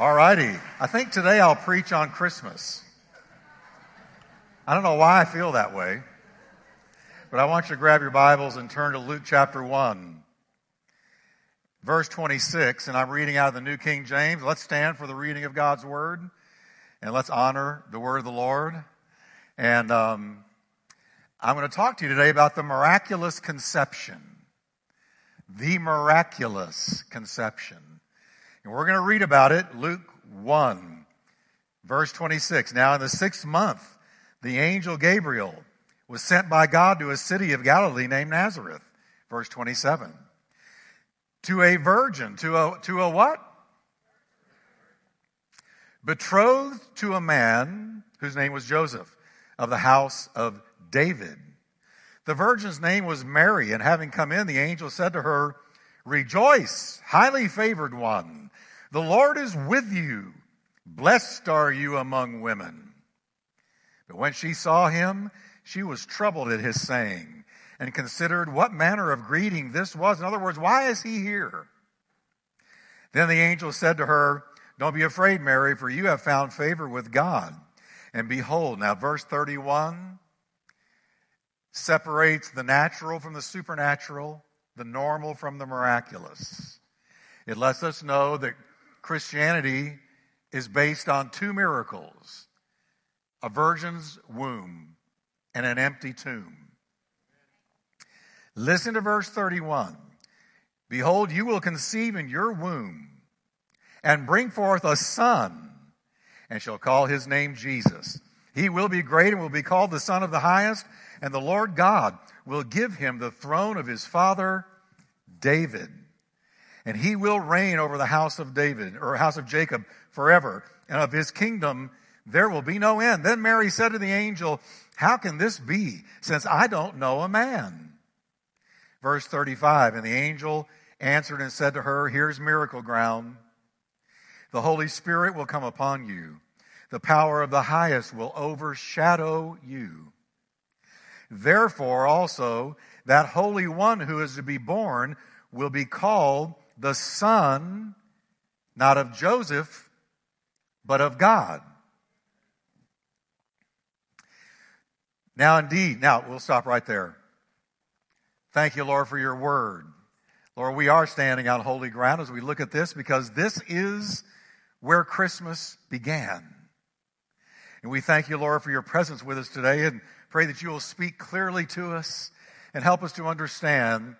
All righty. I think today I'll preach on Christmas. I don't know why I feel that way, but I want you to grab your Bibles and turn to Luke chapter 1, verse 26, and I'm reading out of the New King James. Let's stand for the reading of God's Word, and let's honor the Word of the Lord. And um, I'm going to talk to you today about the miraculous conception. The miraculous conception. And we're going to read about it, Luke 1, verse 26. Now, in the sixth month, the angel Gabriel was sent by God to a city of Galilee named Nazareth, verse 27. To a virgin, to a, to a what? Betrothed to a man whose name was Joseph of the house of David. The virgin's name was Mary, and having come in, the angel said to her, Rejoice, highly favored one. The Lord is with you. Blessed are you among women. But when she saw him, she was troubled at his saying and considered what manner of greeting this was. In other words, why is he here? Then the angel said to her, Don't be afraid, Mary, for you have found favor with God. And behold, now verse 31 separates the natural from the supernatural, the normal from the miraculous. It lets us know that Christianity is based on two miracles a virgin's womb and an empty tomb. Listen to verse 31. Behold, you will conceive in your womb and bring forth a son, and shall call his name Jesus. He will be great and will be called the Son of the Highest, and the Lord God will give him the throne of his father David and he will reign over the house of David or house of Jacob forever, and of his kingdom there will be no end. Then Mary said to the angel, How can this be, since I don't know a man? Verse 35, and the angel answered and said to her, Here's miracle ground. The Holy Spirit will come upon you. The power of the highest will overshadow you. Therefore also, that Holy One who is to be born will be called the Son, not of Joseph, but of God. Now, indeed, now we'll stop right there. Thank you, Lord, for your word. Lord, we are standing on holy ground as we look at this because this is where Christmas began. And we thank you, Lord, for your presence with us today and pray that you will speak clearly to us and help us to understand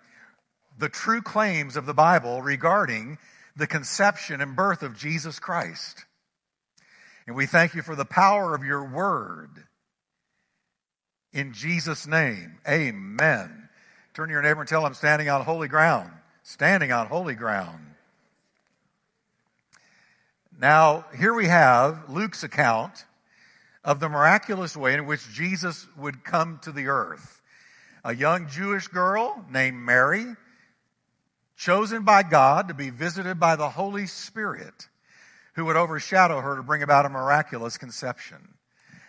the true claims of the Bible regarding the conception and birth of Jesus Christ. And we thank you for the power of your word. In Jesus' name, amen. Turn to your neighbor and tell him, standing on holy ground. Standing on holy ground. Now, here we have Luke's account of the miraculous way in which Jesus would come to the earth. A young Jewish girl named Mary chosen by God to be visited by the Holy Spirit who would overshadow her to bring about a miraculous conception.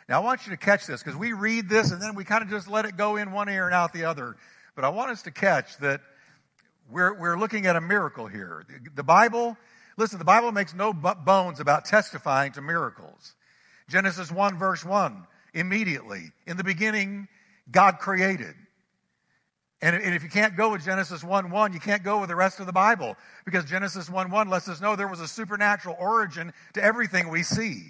Now, I want you to catch this because we read this and then we kind of just let it go in one ear and out the other. But I want us to catch that we're, we're looking at a miracle here. The Bible, listen, the Bible makes no bones about testifying to miracles. Genesis 1, verse 1, immediately, in the beginning, God created. And if you can't go with Genesis 1 1, you can't go with the rest of the Bible because Genesis 1 1 lets us know there was a supernatural origin to everything we see.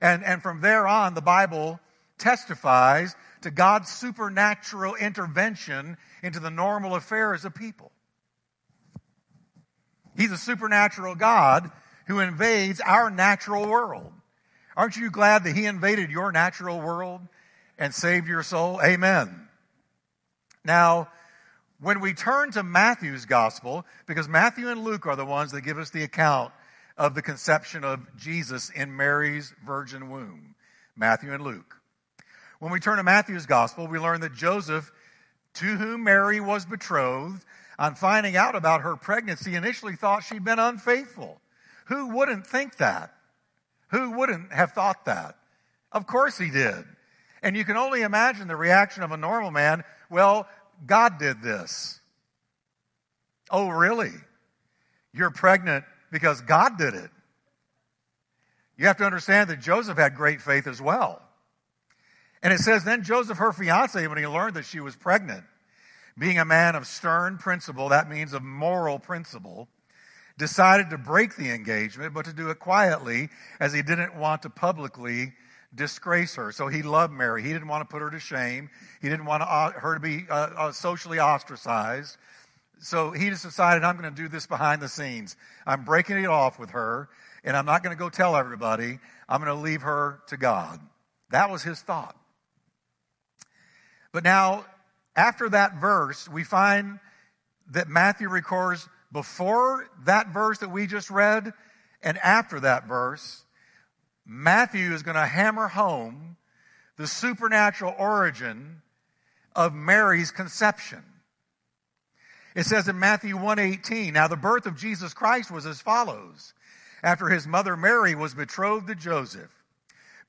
And, and from there on, the Bible testifies to God's supernatural intervention into the normal affairs of people. He's a supernatural God who invades our natural world. Aren't you glad that He invaded your natural world and saved your soul? Amen. Now, when we turn to Matthew's gospel, because Matthew and Luke are the ones that give us the account of the conception of Jesus in Mary's virgin womb, Matthew and Luke. When we turn to Matthew's gospel, we learn that Joseph, to whom Mary was betrothed, on finding out about her pregnancy, initially thought she'd been unfaithful. Who wouldn't think that? Who wouldn't have thought that? Of course he did. And you can only imagine the reaction of a normal man. Well, God did this. Oh, really? You're pregnant because God did it. You have to understand that Joseph had great faith as well. And it says, then Joseph, her fiance, when he learned that she was pregnant, being a man of stern principle, that means of moral principle, decided to break the engagement, but to do it quietly as he didn't want to publicly disgrace her. So he loved Mary. He didn't want to put her to shame. He didn't want uh, her to be uh, uh, socially ostracized. So he just decided, I'm going to do this behind the scenes. I'm breaking it off with her, and I'm not going to go tell everybody. I'm going to leave her to God. That was his thought. But now, after that verse, we find that Matthew records before that verse that we just read and after that verse, Matthew is going to hammer home the supernatural origin of Mary's conception. It says in Matthew 1:18, now the birth of Jesus Christ was as follows. After his mother Mary was betrothed to Joseph,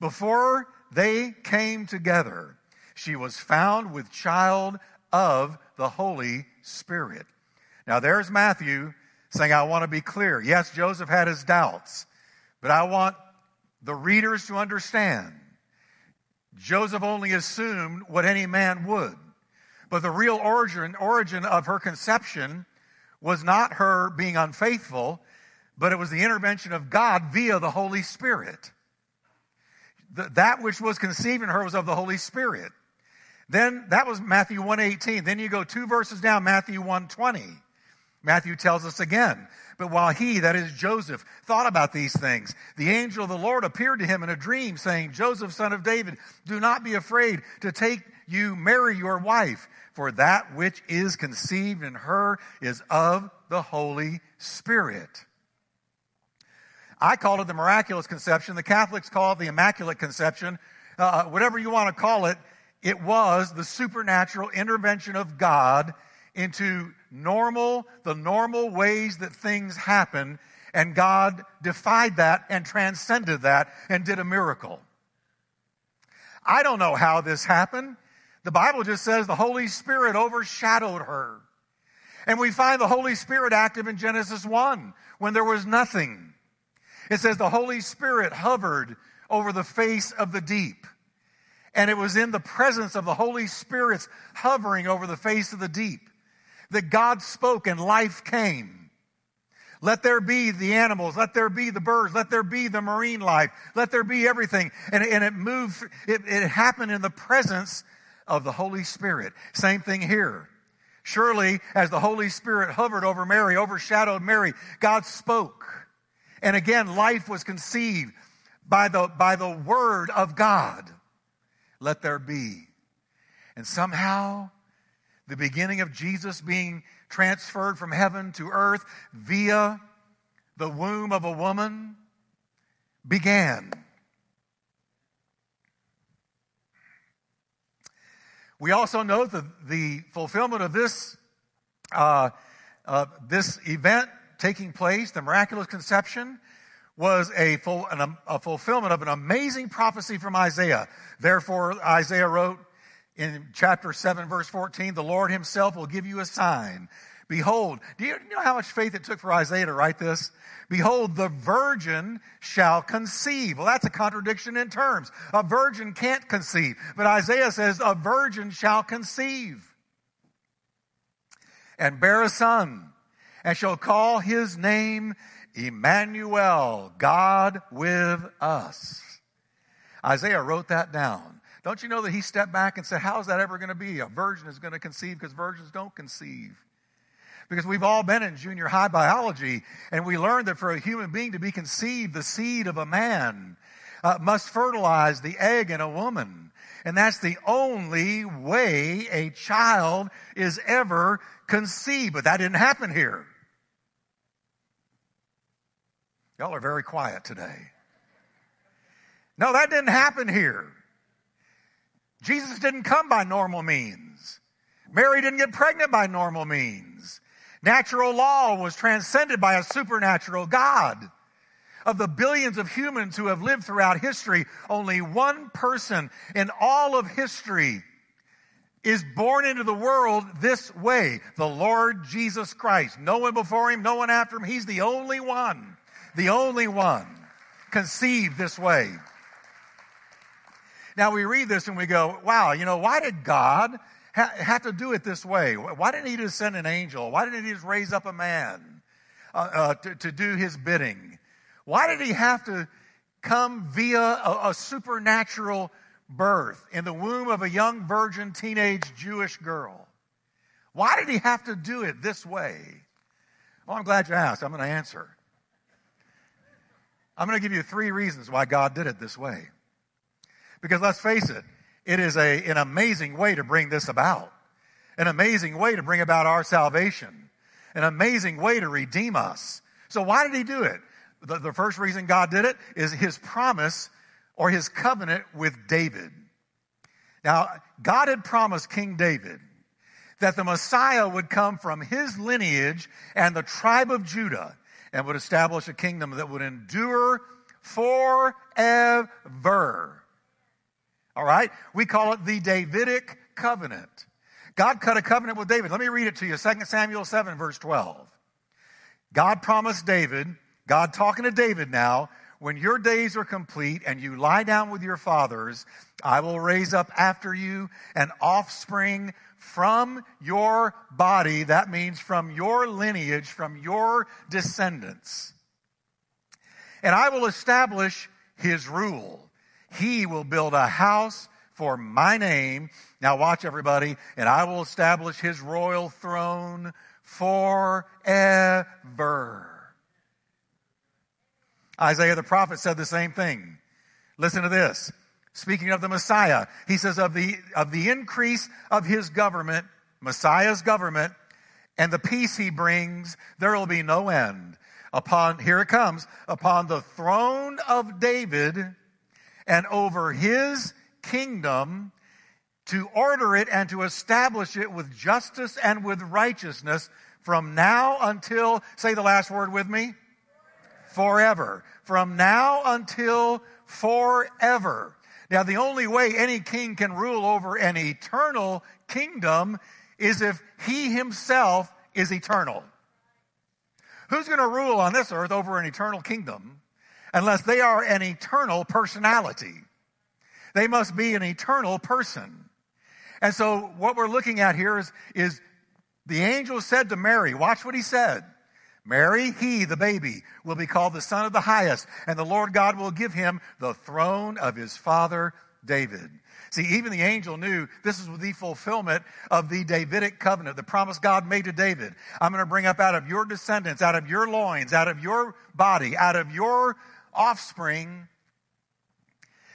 before they came together, she was found with child of the Holy Spirit. Now there's Matthew saying, I want to be clear. Yes, Joseph had his doubts, but I want the readers to understand. Joseph only assumed what any man would. But the real origin, origin of her conception was not her being unfaithful, but it was the intervention of God via the Holy Spirit. That which was conceived in her was of the Holy Spirit. Then that was Matthew 118. Then you go two verses down, Matthew 120. Matthew tells us again, but while he, that is Joseph, thought about these things, the angel of the Lord appeared to him in a dream, saying, Joseph, son of David, do not be afraid to take you marry your wife, for that which is conceived in her is of the Holy Spirit. I call it the miraculous conception. The Catholics call it the immaculate conception. Uh, whatever you want to call it, it was the supernatural intervention of God into normal, the normal ways that things happen, and God defied that and transcended that and did a miracle. I don't know how this happened. The Bible just says the Holy Spirit overshadowed her. And we find the Holy Spirit active in Genesis 1 when there was nothing. It says the Holy Spirit hovered over the face of the deep. And it was in the presence of the Holy Spirit's hovering over the face of the deep that God spoke and life came. Let there be the animals. Let there be the birds. Let there be the marine life. Let there be everything. And, and it moved, it, it happened in the presence of the Holy Spirit. Same thing here. Surely, as the Holy Spirit hovered over Mary, overshadowed Mary, God spoke. And again, life was conceived by the, by the word of God. Let there be. And somehow, the beginning of Jesus being transferred from heaven to earth via the womb of a woman began. We also know that the fulfillment of this, uh, uh, this event taking place, the miraculous conception, was a, full, an, a fulfillment of an amazing prophecy from Isaiah. Therefore, Isaiah wrote, in chapter 7, verse 14, the Lord himself will give you a sign. Behold, do you know how much faith it took for Isaiah to write this? Behold, the virgin shall conceive. Well, that's a contradiction in terms. A virgin can't conceive. But Isaiah says, a virgin shall conceive and bear a son and shall call his name Emmanuel, God with us. Isaiah wrote that down. Don't you know that he stepped back and said, How is that ever going to be? A virgin is going to conceive because virgins don't conceive. Because we've all been in junior high biology and we learned that for a human being to be conceived, the seed of a man uh, must fertilize the egg in a woman. And that's the only way a child is ever conceived. But that didn't happen here. Y'all are very quiet today. No, that didn't happen here. Jesus didn't come by normal means. Mary didn't get pregnant by normal means. Natural law was transcended by a supernatural God. Of the billions of humans who have lived throughout history, only one person in all of history is born into the world this way the Lord Jesus Christ. No one before him, no one after him. He's the only one. The only one. conceived this way. Now we read this and we go, wow, you know, why did God ha- have to do it this way? Why didn't he just send an angel? Why didn't he just raise up a man uh, uh, to, to do his bidding? Why did he have to come via a, a supernatural birth in the womb of a young virgin teenage Jewish girl? Why did he have to do it this way? Well, I'm glad you asked. I'm going to answer. I'm going to give you three reasons why God did it this way. Because let's face it, it is a, an amazing way to bring this about. An amazing way to bring about our salvation. An amazing way to redeem us. So why did he do it? The, the first reason God did it is his promise or his covenant with David. Now, God had promised King David that the Messiah would come from his lineage and the tribe of Judah and would establish a kingdom that would endure forever. All right? We call it the Davidic covenant. God cut a covenant with David. Let me read it to you 2 Samuel 7, verse 12. God promised David, God talking to David now, when your days are complete and you lie down with your fathers, I will raise up after you an offspring from your body. That means from your lineage, from your descendants. And I will establish his rule. He will build a house for my name. Now watch everybody. And I will establish his royal throne forever. Isaiah the prophet said the same thing. Listen to this. Speaking of the Messiah, he says of the, of the increase of his government, Messiah's government, and the peace he brings, there will be no end. Upon, here it comes, upon the throne of David and over his kingdom to order it and to establish it with justice and with righteousness from now until, say the last word with me, forever. From now until forever. Now, the only way any king can rule over an eternal kingdom is if he himself is eternal. Who's going to rule on this earth over an eternal kingdom unless they are an eternal personality. They must be an eternal person. And so what we're looking at here is, is the angel said to Mary, watch what he said. Mary, he, the baby, will be called the son of the highest, and the Lord God will give him the throne of his father David. See, even the angel knew this is the fulfillment of the Davidic covenant, the promise God made to David. I'm going to bring up out of your descendants, out of your loins, out of your body, out of your offspring,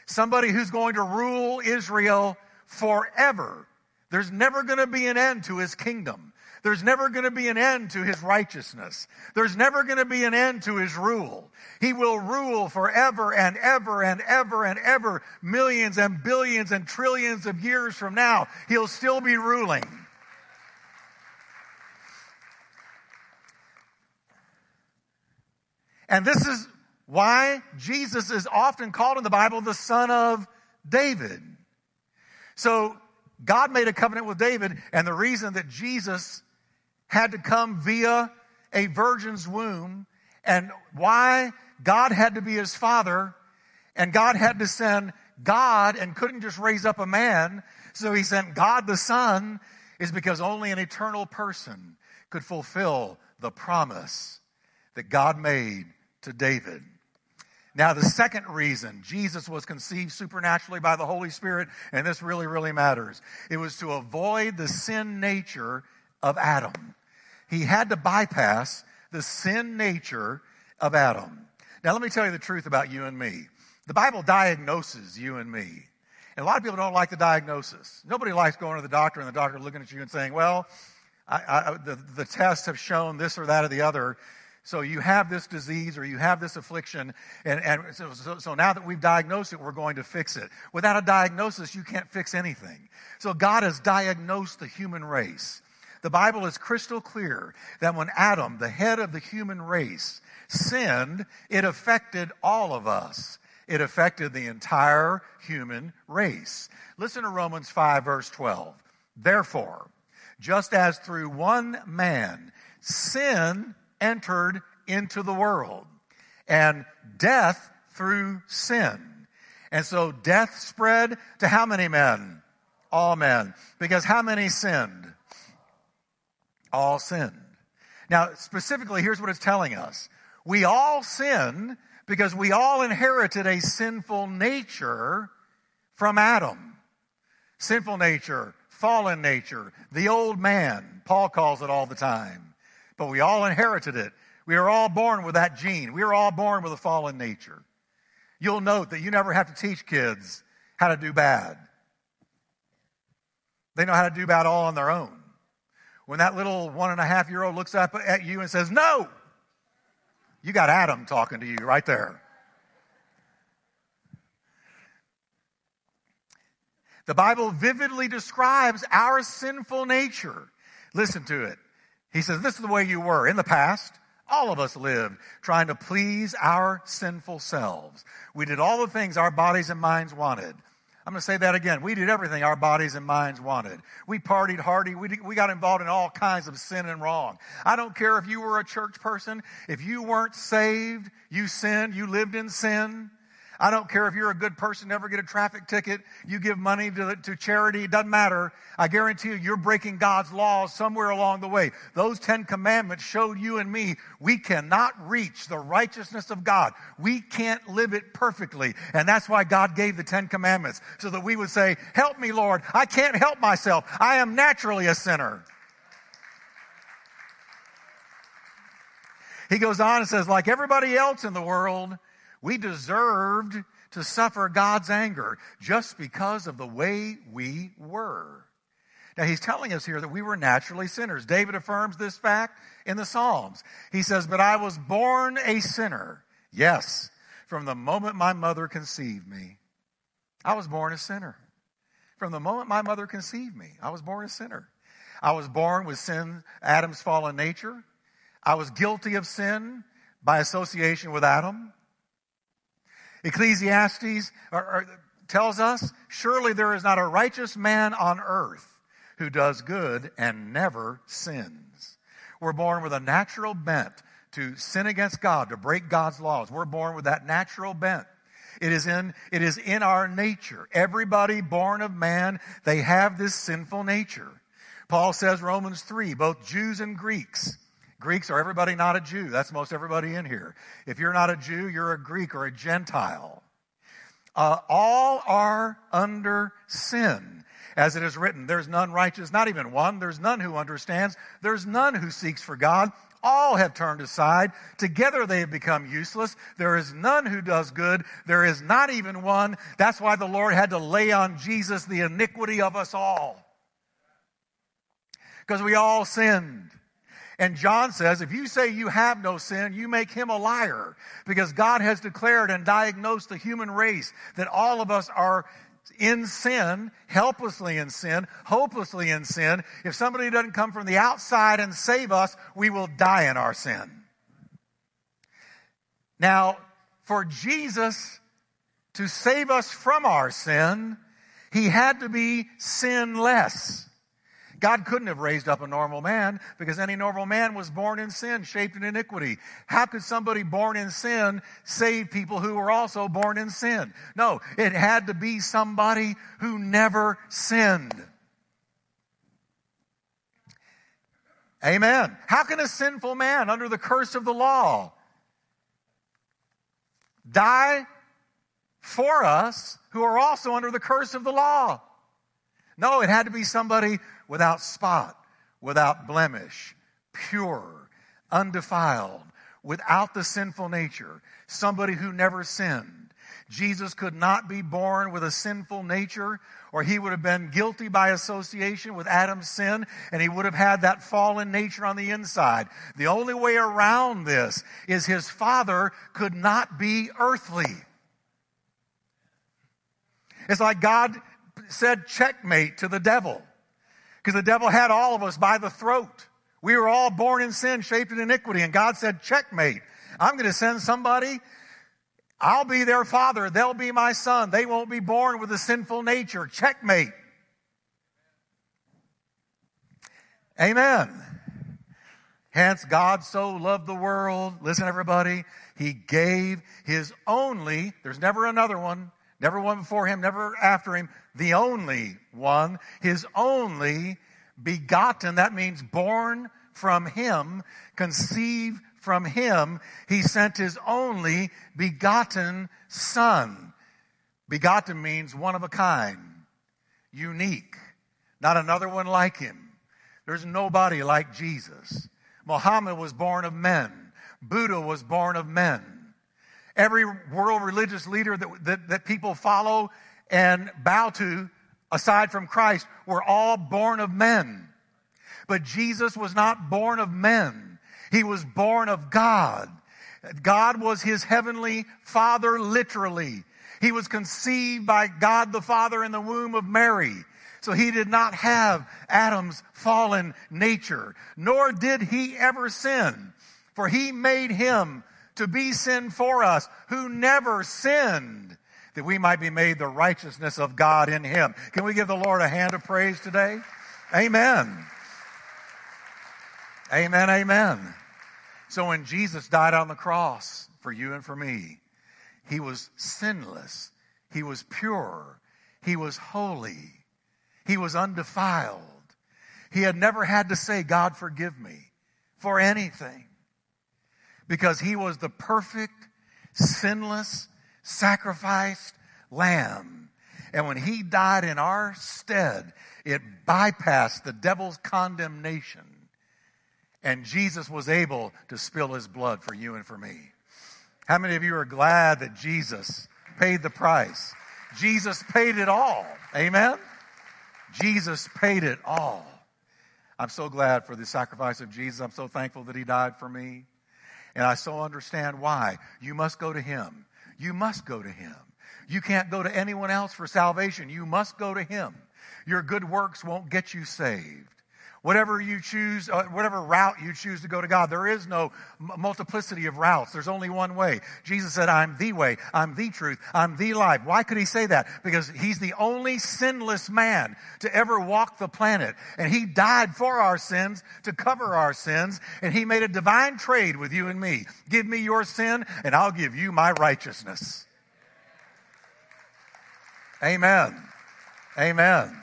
somebody who's going to rule Israel forever. There's never going to be an end to his kingdom. There's never going to be an end to his righteousness. There's never going to be an end to his rule. He will rule forever and ever and ever and ever, millions and billions and trillions of years from now. He'll still be ruling. And this is why Jesus is often called in the Bible the son of David. So God made a covenant with David, and the reason that Jesus had to come via a virgin's womb, and why God had to be his father, and God had to send God and couldn't just raise up a man, so he sent God the Son, is because only an eternal person could fulfill the promise that God made to David. Now, the second reason Jesus was conceived supernaturally by the Holy Spirit, and this really, really matters, it was to avoid the sin nature of Adam. He had to bypass the sin nature of Adam. Now, let me tell you the truth about you and me. The Bible diagnoses you and me. And a lot of people don't like the diagnosis. Nobody likes going to the doctor and the doctor looking at you and saying, well, I, I, the, the tests have shown this or that or the other. So you have this disease or you have this affliction, and, and so, so, so, now that we've diagnosed it, we're going to fix it. Without a diagnosis, you can't fix anything. So God has diagnosed the human race. The Bible is crystal clear that when Adam, the head of the human race, sinned, it affected all of us. It affected the entire human race. Listen to Romans 5, verse 12. Therefore, just as through one man sin entered into the world, and death through sin. And so death spread to how many men? All men. Because how many sinned? All sinned. Now, specifically, here's what it's telling us. We all sin because we all inherited a sinful nature from Adam. Sinful nature, fallen nature, the old man. Paul calls it all the time. But we all inherited it. We are all born with that gene. We are all born with a fallen nature. You'll note that you never have to teach kids how to do bad. They know how to do bad all on their own. When that little one and a half year old looks up at you and says, No, you got Adam talking to you right there. The Bible vividly describes our sinful nature. Listen to it. He says, This is the way you were in the past. All of us lived trying to please our sinful selves. We did all the things our bodies and minds wanted. I'm going to say that again. We did everything our bodies and minds wanted. We partied hardy. We, we got involved in all kinds of sin and wrong. I don't care if you were a church person. If you weren't saved, you sinned. You lived in sin. I don't care if you're a good person, never get a traffic ticket, you give money to, to charity, it doesn't matter. I guarantee you, you're breaking God's laws somewhere along the way. Those Ten Commandments showed you and me we cannot reach the righteousness of God. We can't live it perfectly. And that's why God gave the Ten Commandments, so that we would say, Help me, Lord. I can't help myself. I am naturally a sinner. He goes on and says, like everybody else in the world, we deserved to suffer God's anger just because of the way we were. Now, he's telling us here that we were naturally sinners. David affirms this fact in the Psalms. He says, But I was born a sinner. Yes, from the moment my mother conceived me, I was born a sinner. From the moment my mother conceived me, I was born a sinner. I was born with sin, Adam's fallen nature. I was guilty of sin by association with Adam. Ecclesiastes or, or, tells us, surely there is not a righteous man on earth who does good and never sins. We're born with a natural bent to sin against God, to break God's laws. We're born with that natural bent. It is in, it is in our nature. Everybody born of man, they have this sinful nature. Paul says, Romans 3, both Jews and Greeks, Greeks are everybody not a Jew. That's most everybody in here. If you're not a Jew, you're a Greek or a Gentile. Uh, all are under sin. As it is written, there's none righteous, not even one. There's none who understands. There's none who seeks for God. All have turned aside. Together they have become useless. There is none who does good. There is not even one. That's why the Lord had to lay on Jesus the iniquity of us all. Because we all sinned. And John says, if you say you have no sin, you make him a liar. Because God has declared and diagnosed the human race that all of us are in sin, helplessly in sin, hopelessly in sin. If somebody doesn't come from the outside and save us, we will die in our sin. Now, for Jesus to save us from our sin, he had to be sinless. God couldn't have raised up a normal man because any normal man was born in sin, shaped in iniquity. How could somebody born in sin save people who were also born in sin? No, it had to be somebody who never sinned. Amen. How can a sinful man under the curse of the law die for us who are also under the curse of the law? No, it had to be somebody without spot, without blemish, pure, undefiled, without the sinful nature, somebody who never sinned. Jesus could not be born with a sinful nature, or he would have been guilty by association with Adam's sin, and he would have had that fallen nature on the inside. The only way around this is his father could not be earthly. It's like God said checkmate to the devil. Because the devil had all of us by the throat. We were all born in sin, shaped in iniquity, and God said, checkmate. I'm going to send somebody. I'll be their father. They'll be my son. They won't be born with a sinful nature. Checkmate. Amen. Hence, God so loved the world. Listen, everybody. He gave his only, there's never another one, never one before him, never after him, the only one, his only begotten, that means born from him, conceived from him. He sent his only begotten son. Begotten means one of a kind, unique, not another one like him. There's nobody like Jesus. Muhammad was born of men. Buddha was born of men. Every world religious leader that, that, that people follow and bow to, aside from Christ, were all born of men. But Jesus was not born of men. He was born of God. God was his heavenly father, literally. He was conceived by God the Father in the womb of Mary. So he did not have Adam's fallen nature, nor did he ever sin. For he made him to be sin for us, who never sinned, that we might be made the righteousness of God in him. Can we give the Lord a hand of praise today? Amen. Amen, amen. So when Jesus died on the cross for you and for me, he was sinless. He was pure. He was holy. He was undefiled. He had never had to say, God, forgive me for anything because he was the perfect, sinless, sacrificed lamb. And when he died in our stead, it bypassed the devil's condemnation. And Jesus was able to spill his blood for you and for me. How many of you are glad that Jesus paid the price? Jesus paid it all. Amen? Jesus paid it all. I'm so glad for the sacrifice of Jesus. I'm so thankful that he died for me. And I so understand why. You must go to him. You must go to him. You can't go to anyone else for salvation. You must go to him. Your good works won't get you saved. Whatever you choose, uh, whatever route you choose to go to God, there is no m- multiplicity of routes. There's only one way. Jesus said, I'm the way, I'm the truth, I'm the life. Why could he say that? Because he's the only sinless man to ever walk the planet. And he died for our sins to cover our sins. And he made a divine trade with you and me. Give me your sin and I'll give you my righteousness. Amen. Amen.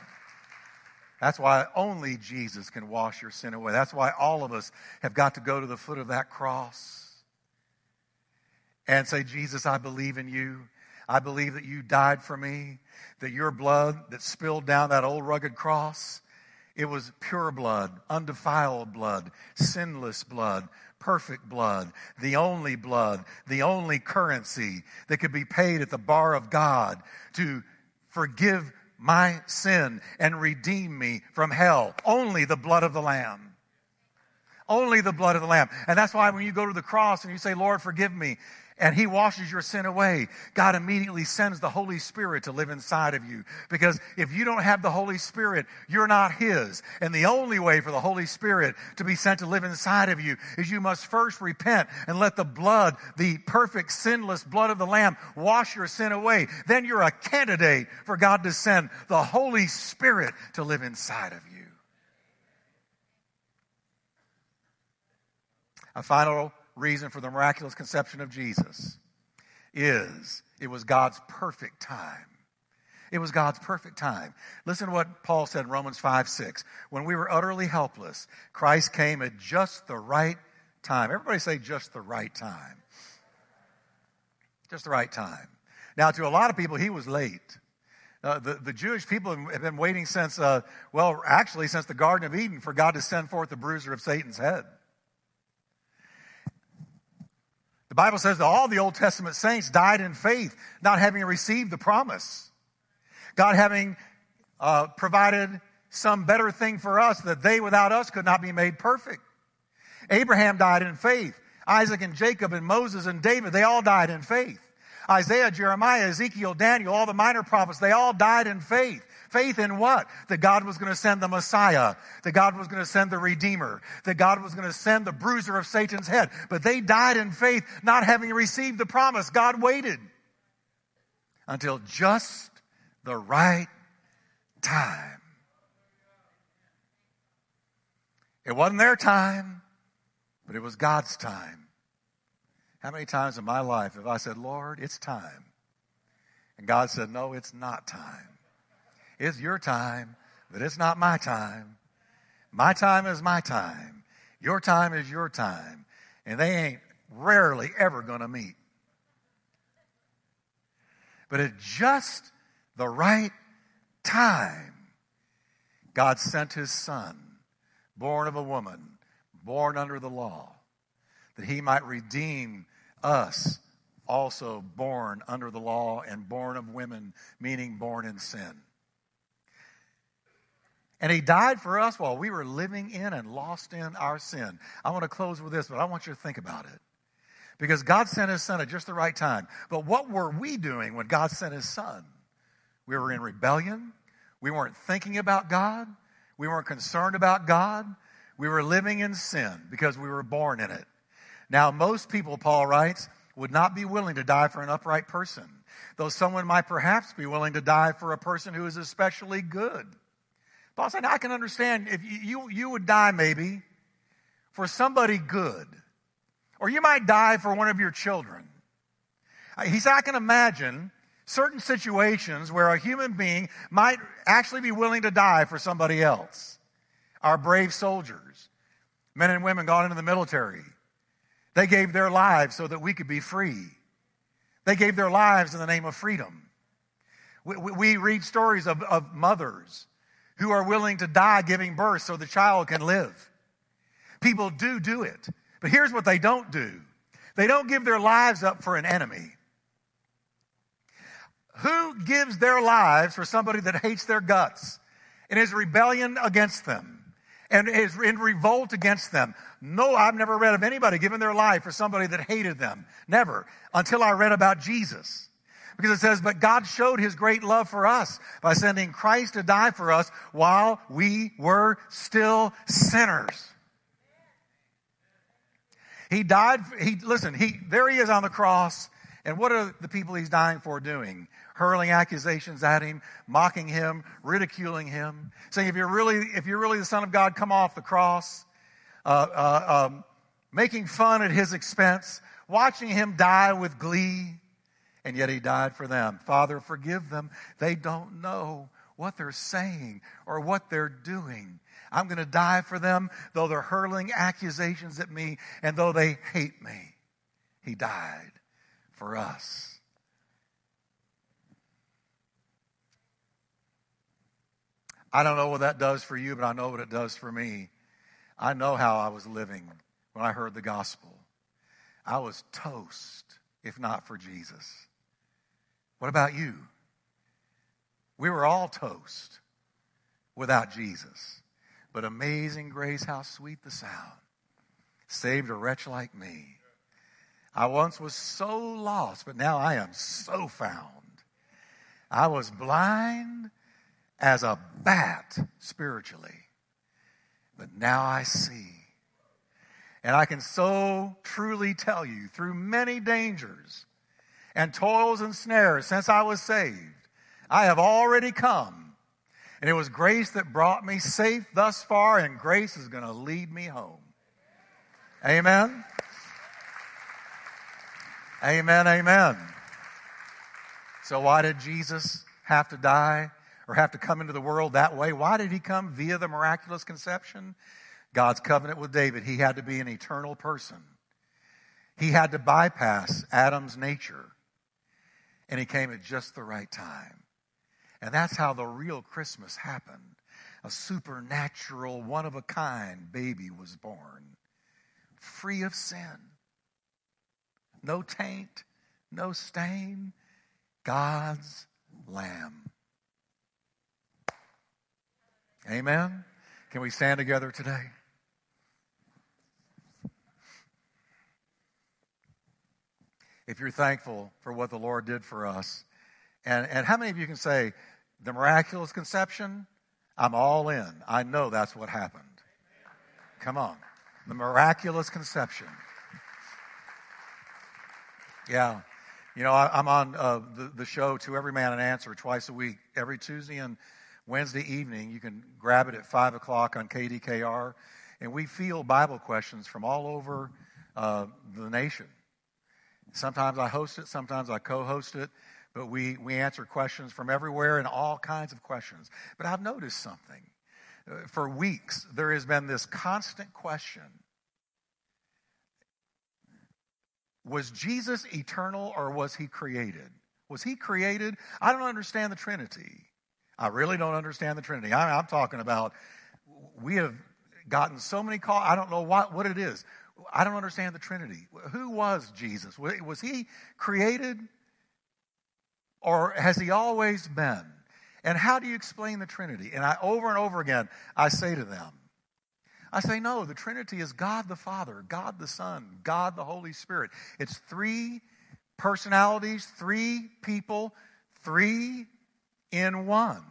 That's why only Jesus can wash your sin away. That's why all of us have got to go to the foot of that cross and say, Jesus, I believe in you. I believe that you died for me, that your blood that spilled down that old rugged cross, it was pure blood, undefiled blood, sinless blood, perfect blood, the only blood, the only currency that could be paid at the bar of God to forgive my sin and redeem me from hell. Only the blood of the Lamb. Only the blood of the Lamb. And that's why when you go to the cross and you say, Lord, forgive me, and He washes your sin away, God immediately sends the Holy Spirit to live inside of you. Because if you don't have the Holy Spirit, you're not His. And the only way for the Holy Spirit to be sent to live inside of you is you must first repent and let the blood, the perfect sinless blood of the Lamb, wash your sin away. Then you're a candidate for God to send the Holy Spirit to live inside of you. A final reason for the miraculous conception of Jesus is it was God's perfect time. It was God's perfect time. Listen to what Paul said in Romans 5 6. When we were utterly helpless, Christ came at just the right time. Everybody say just the right time. Just the right time. Now, to a lot of people, he was late. Uh, the, the Jewish people have been waiting since, uh, well, actually, since the Garden of Eden for God to send forth the bruiser of Satan's head. Bible says that all the Old Testament saints died in faith, not having received the promise. God having uh, provided some better thing for us that they without us could not be made perfect. Abraham died in faith. Isaac and Jacob and Moses and David, they all died in faith. Isaiah, Jeremiah, Ezekiel, Daniel, all the minor prophets, they all died in faith. Faith in what? That God was going to send the Messiah, that God was going to send the Redeemer, that God was going to send the bruiser of Satan's head. But they died in faith, not having received the promise. God waited until just the right time. It wasn't their time. but it was God's time. How many times in my life have I said, Lord, it's time? And God said, No, it's not time. It's your time, but it's not my time. My time is my time. Your time is your time. And they ain't rarely ever going to meet. But at just the right time, God sent his son, born of a woman, born under the law, that he might redeem us, also born under the law and born of women, meaning born in sin. And he died for us while we were living in and lost in our sin. I want to close with this, but I want you to think about it. Because God sent his son at just the right time. But what were we doing when God sent his son? We were in rebellion. We weren't thinking about God. We weren't concerned about God. We were living in sin because we were born in it. Now, most people, Paul writes, would not be willing to die for an upright person, though someone might perhaps be willing to die for a person who is especially good. Paul said, I can understand if you, you, would die maybe for somebody good, or you might die for one of your children. Uh, he said, I can imagine certain situations where a human being might actually be willing to die for somebody else. Our brave soldiers, men and women gone into the military, they gave their lives so that we could be free. They gave their lives in the name of freedom. We, we, we read stories of, of mothers who are willing to die giving birth so the child can live. People do do it. But here's what they don't do they don't give their lives up for an enemy. Who gives their lives for somebody that hates their guts and is rebellion against them and is in revolt against them? No, I've never read of anybody giving their life for somebody that hated them. Never. Until I read about Jesus. Because it says, but God showed his great love for us by sending Christ to die for us while we were still sinners. He died, he, listen, he, there he is on the cross. And what are the people he's dying for doing? Hurling accusations at him, mocking him, ridiculing him, saying, if you're really, if you're really the son of God, come off the cross. Uh, uh, um, making fun at his expense, watching him die with glee and yet he died for them. Father, forgive them. They don't know what they're saying or what they're doing. I'm going to die for them, though they're hurling accusations at me and though they hate me. He died for us. I don't know what that does for you, but I know what it does for me. I know how I was living when I heard the gospel. I was toast, if not for Jesus. What about you? We were all toast without Jesus. But amazing grace, how sweet the sound. Saved a wretch like me. I once was so lost, but now I am so found. I was blind as a bat spiritually, but now I see. And I can so truly tell you through many dangers and toils and snares since I was saved. I have already come. And it was grace that brought me safe thus far, and grace is going to lead me home. Amen. Amen. Amen. So, why did Jesus have to die or have to come into the world that way? Why did he come via the miraculous conception? God's covenant with David. He had to be an eternal person. He had to bypass Adam's nature and he came at just the right time. And that's how the real Christmas happened. A supernatural, one of a kind baby was born, free of sin, no taint, no stain, God's Lamb. Amen. Can we stand together today? If you're thankful for what the Lord did for us. And, and how many of you can say, the miraculous conception, I'm all in. I know that's what happened. Come on. The miraculous conception. Yeah. You know, I, am on uh, the, the show To Every Man an Answer twice a week, every Tuesday and Wednesday evening. You can grab it at 5 o'clock on KDKR. And we field Bible questions from all over uh, the nation. Sometimes I host it, sometimes I co host it, but we, we answer questions from everywhere and all kinds of questions. But I've noticed something. Uh, for weeks, there has been this constant question Was Jesus eternal or was he created? Was he created? I don't understand the Trinity. I really don't understand the Trinity. I, am talking about we have gotten so many calls. I don't know what, what it is. I don't understand the Trinity. Who was Jesus? Was he created or has he always been? And how do you explain the Trinity? And I over and over again I say to them, I say, no, the Trinity is God the Father, God the Son, God the Holy Spirit. It's three personalities, three people, three in one.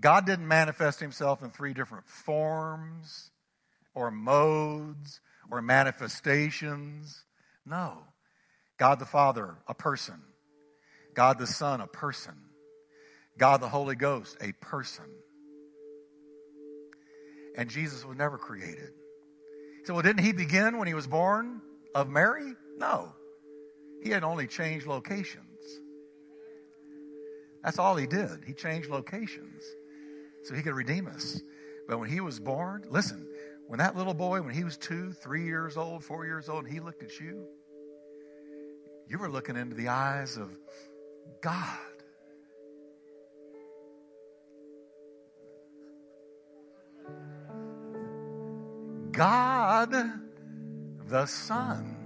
God didn't manifest himself in three different forms or modes or manifestations. No. God the Father, a person. God the Son, a person. God the Holy Ghost, a person. And Jesus was never created. Said, Well, didn't he begin when he was born of Mary? No. He had only changed locations. That's all he did. He changed locations so he could redeem us. But when he was born, listen, when that little boy, when he was two, three years old, four years old, he looked at you, you were looking into the eyes of God. God the Son,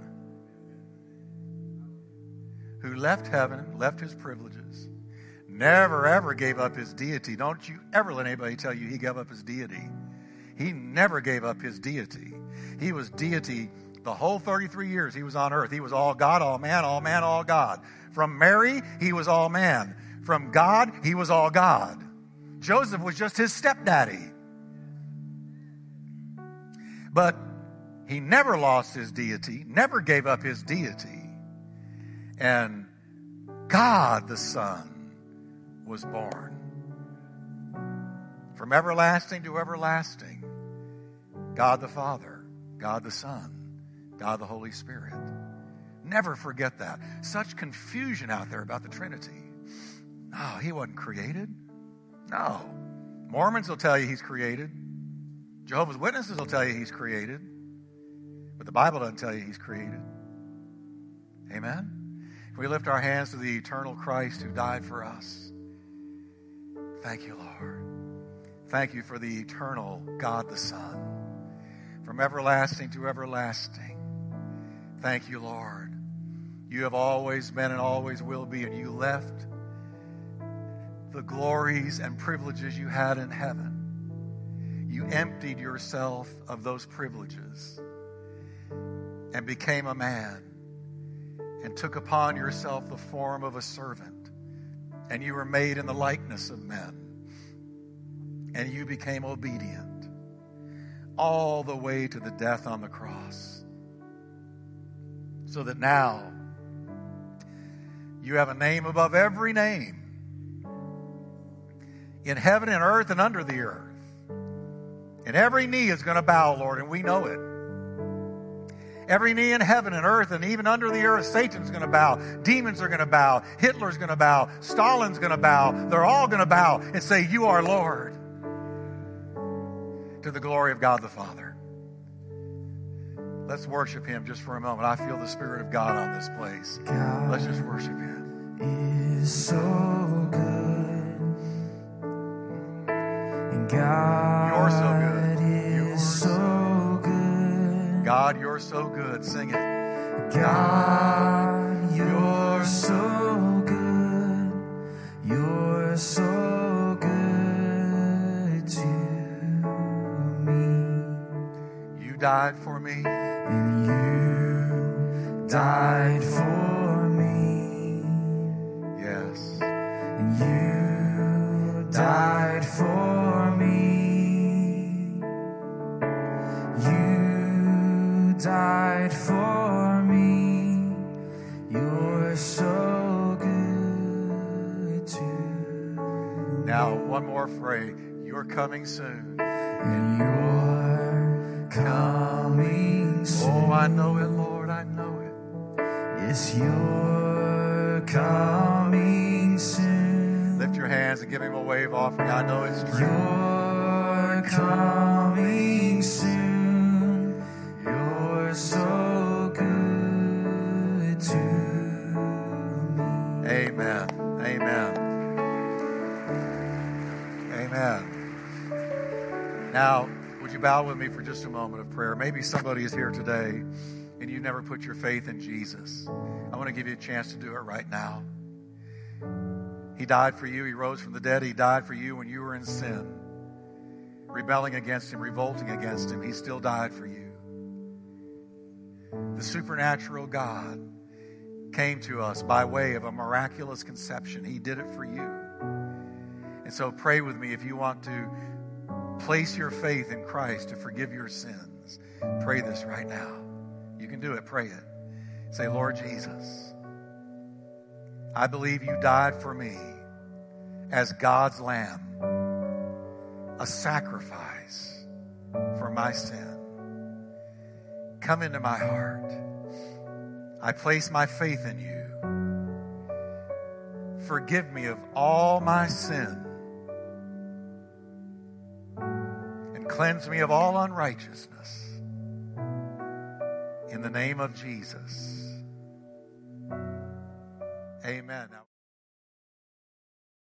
who left heaven, left his privileges, never ever gave up his deity. Don't you ever let anybody tell you he gave up his deity. He never gave up his deity. He was deity the whole 33 years he was on earth. He was all God, all man, all man, all God. From Mary, he was all man. From God, he was all God. Joseph was just his stepdaddy. But he never lost his deity, never gave up his deity. And God the Son was born. From everlasting to everlasting, God the Father, God the Son, God the Holy Spirit. Never forget that. Such confusion out there about the Trinity. No, he wasn't created. No. Mormons will tell you he's created. Jehovah's Witnesses will tell you he's created, but the Bible doesn't tell you he's created. Amen? Can we lift our hands to the eternal Christ who died for us? Thank you, Lord. Thank you for the eternal God the Son, from everlasting to everlasting. Thank you, Lord. You have always been and always will be, and you left the glories and privileges you had in heaven you emptied yourself of those privileges and became a man and took upon yourself the form of a servant. And you were made in the likeness of men. And you became obedient all the way to the death on the cross. So that now you have a name above every name in heaven and earth and under the earth and every knee is going to bow, Lord, and we know it. Every knee in heaven and earth and even under the earth, Satan's going to bow. Demons are going to bow. Hitler's going to bow. Stalin's going to bow. They're all going to bow and say, You are Lord. To the glory of God the Father. Let's worship Him just for a moment. I feel the Spirit of God on this place. God Let's just worship Him. Is so good. And God. You're so good. God, you're so good. Sing it. God, you're so died for me. Offering. I know it's true. You're coming soon. You're so good to me. Amen. Amen. Amen. Now, would you bow with me for just a moment of prayer? Maybe somebody is here today and you've never put your faith in Jesus. I want to give you a chance to do it right now. He died for you. He rose from the dead. He died for you when you were in sin, rebelling against Him, revolting against Him. He still died for you. The supernatural God came to us by way of a miraculous conception. He did it for you. And so pray with me if you want to place your faith in Christ to forgive your sins. Pray this right now. You can do it. Pray it. Say, Lord Jesus, I believe you died for me as God's lamb, a sacrifice for my sin. Come into my heart. I place my faith in you. Forgive me of all my sin and cleanse me of all unrighteousness. In the name of Jesus. Amen.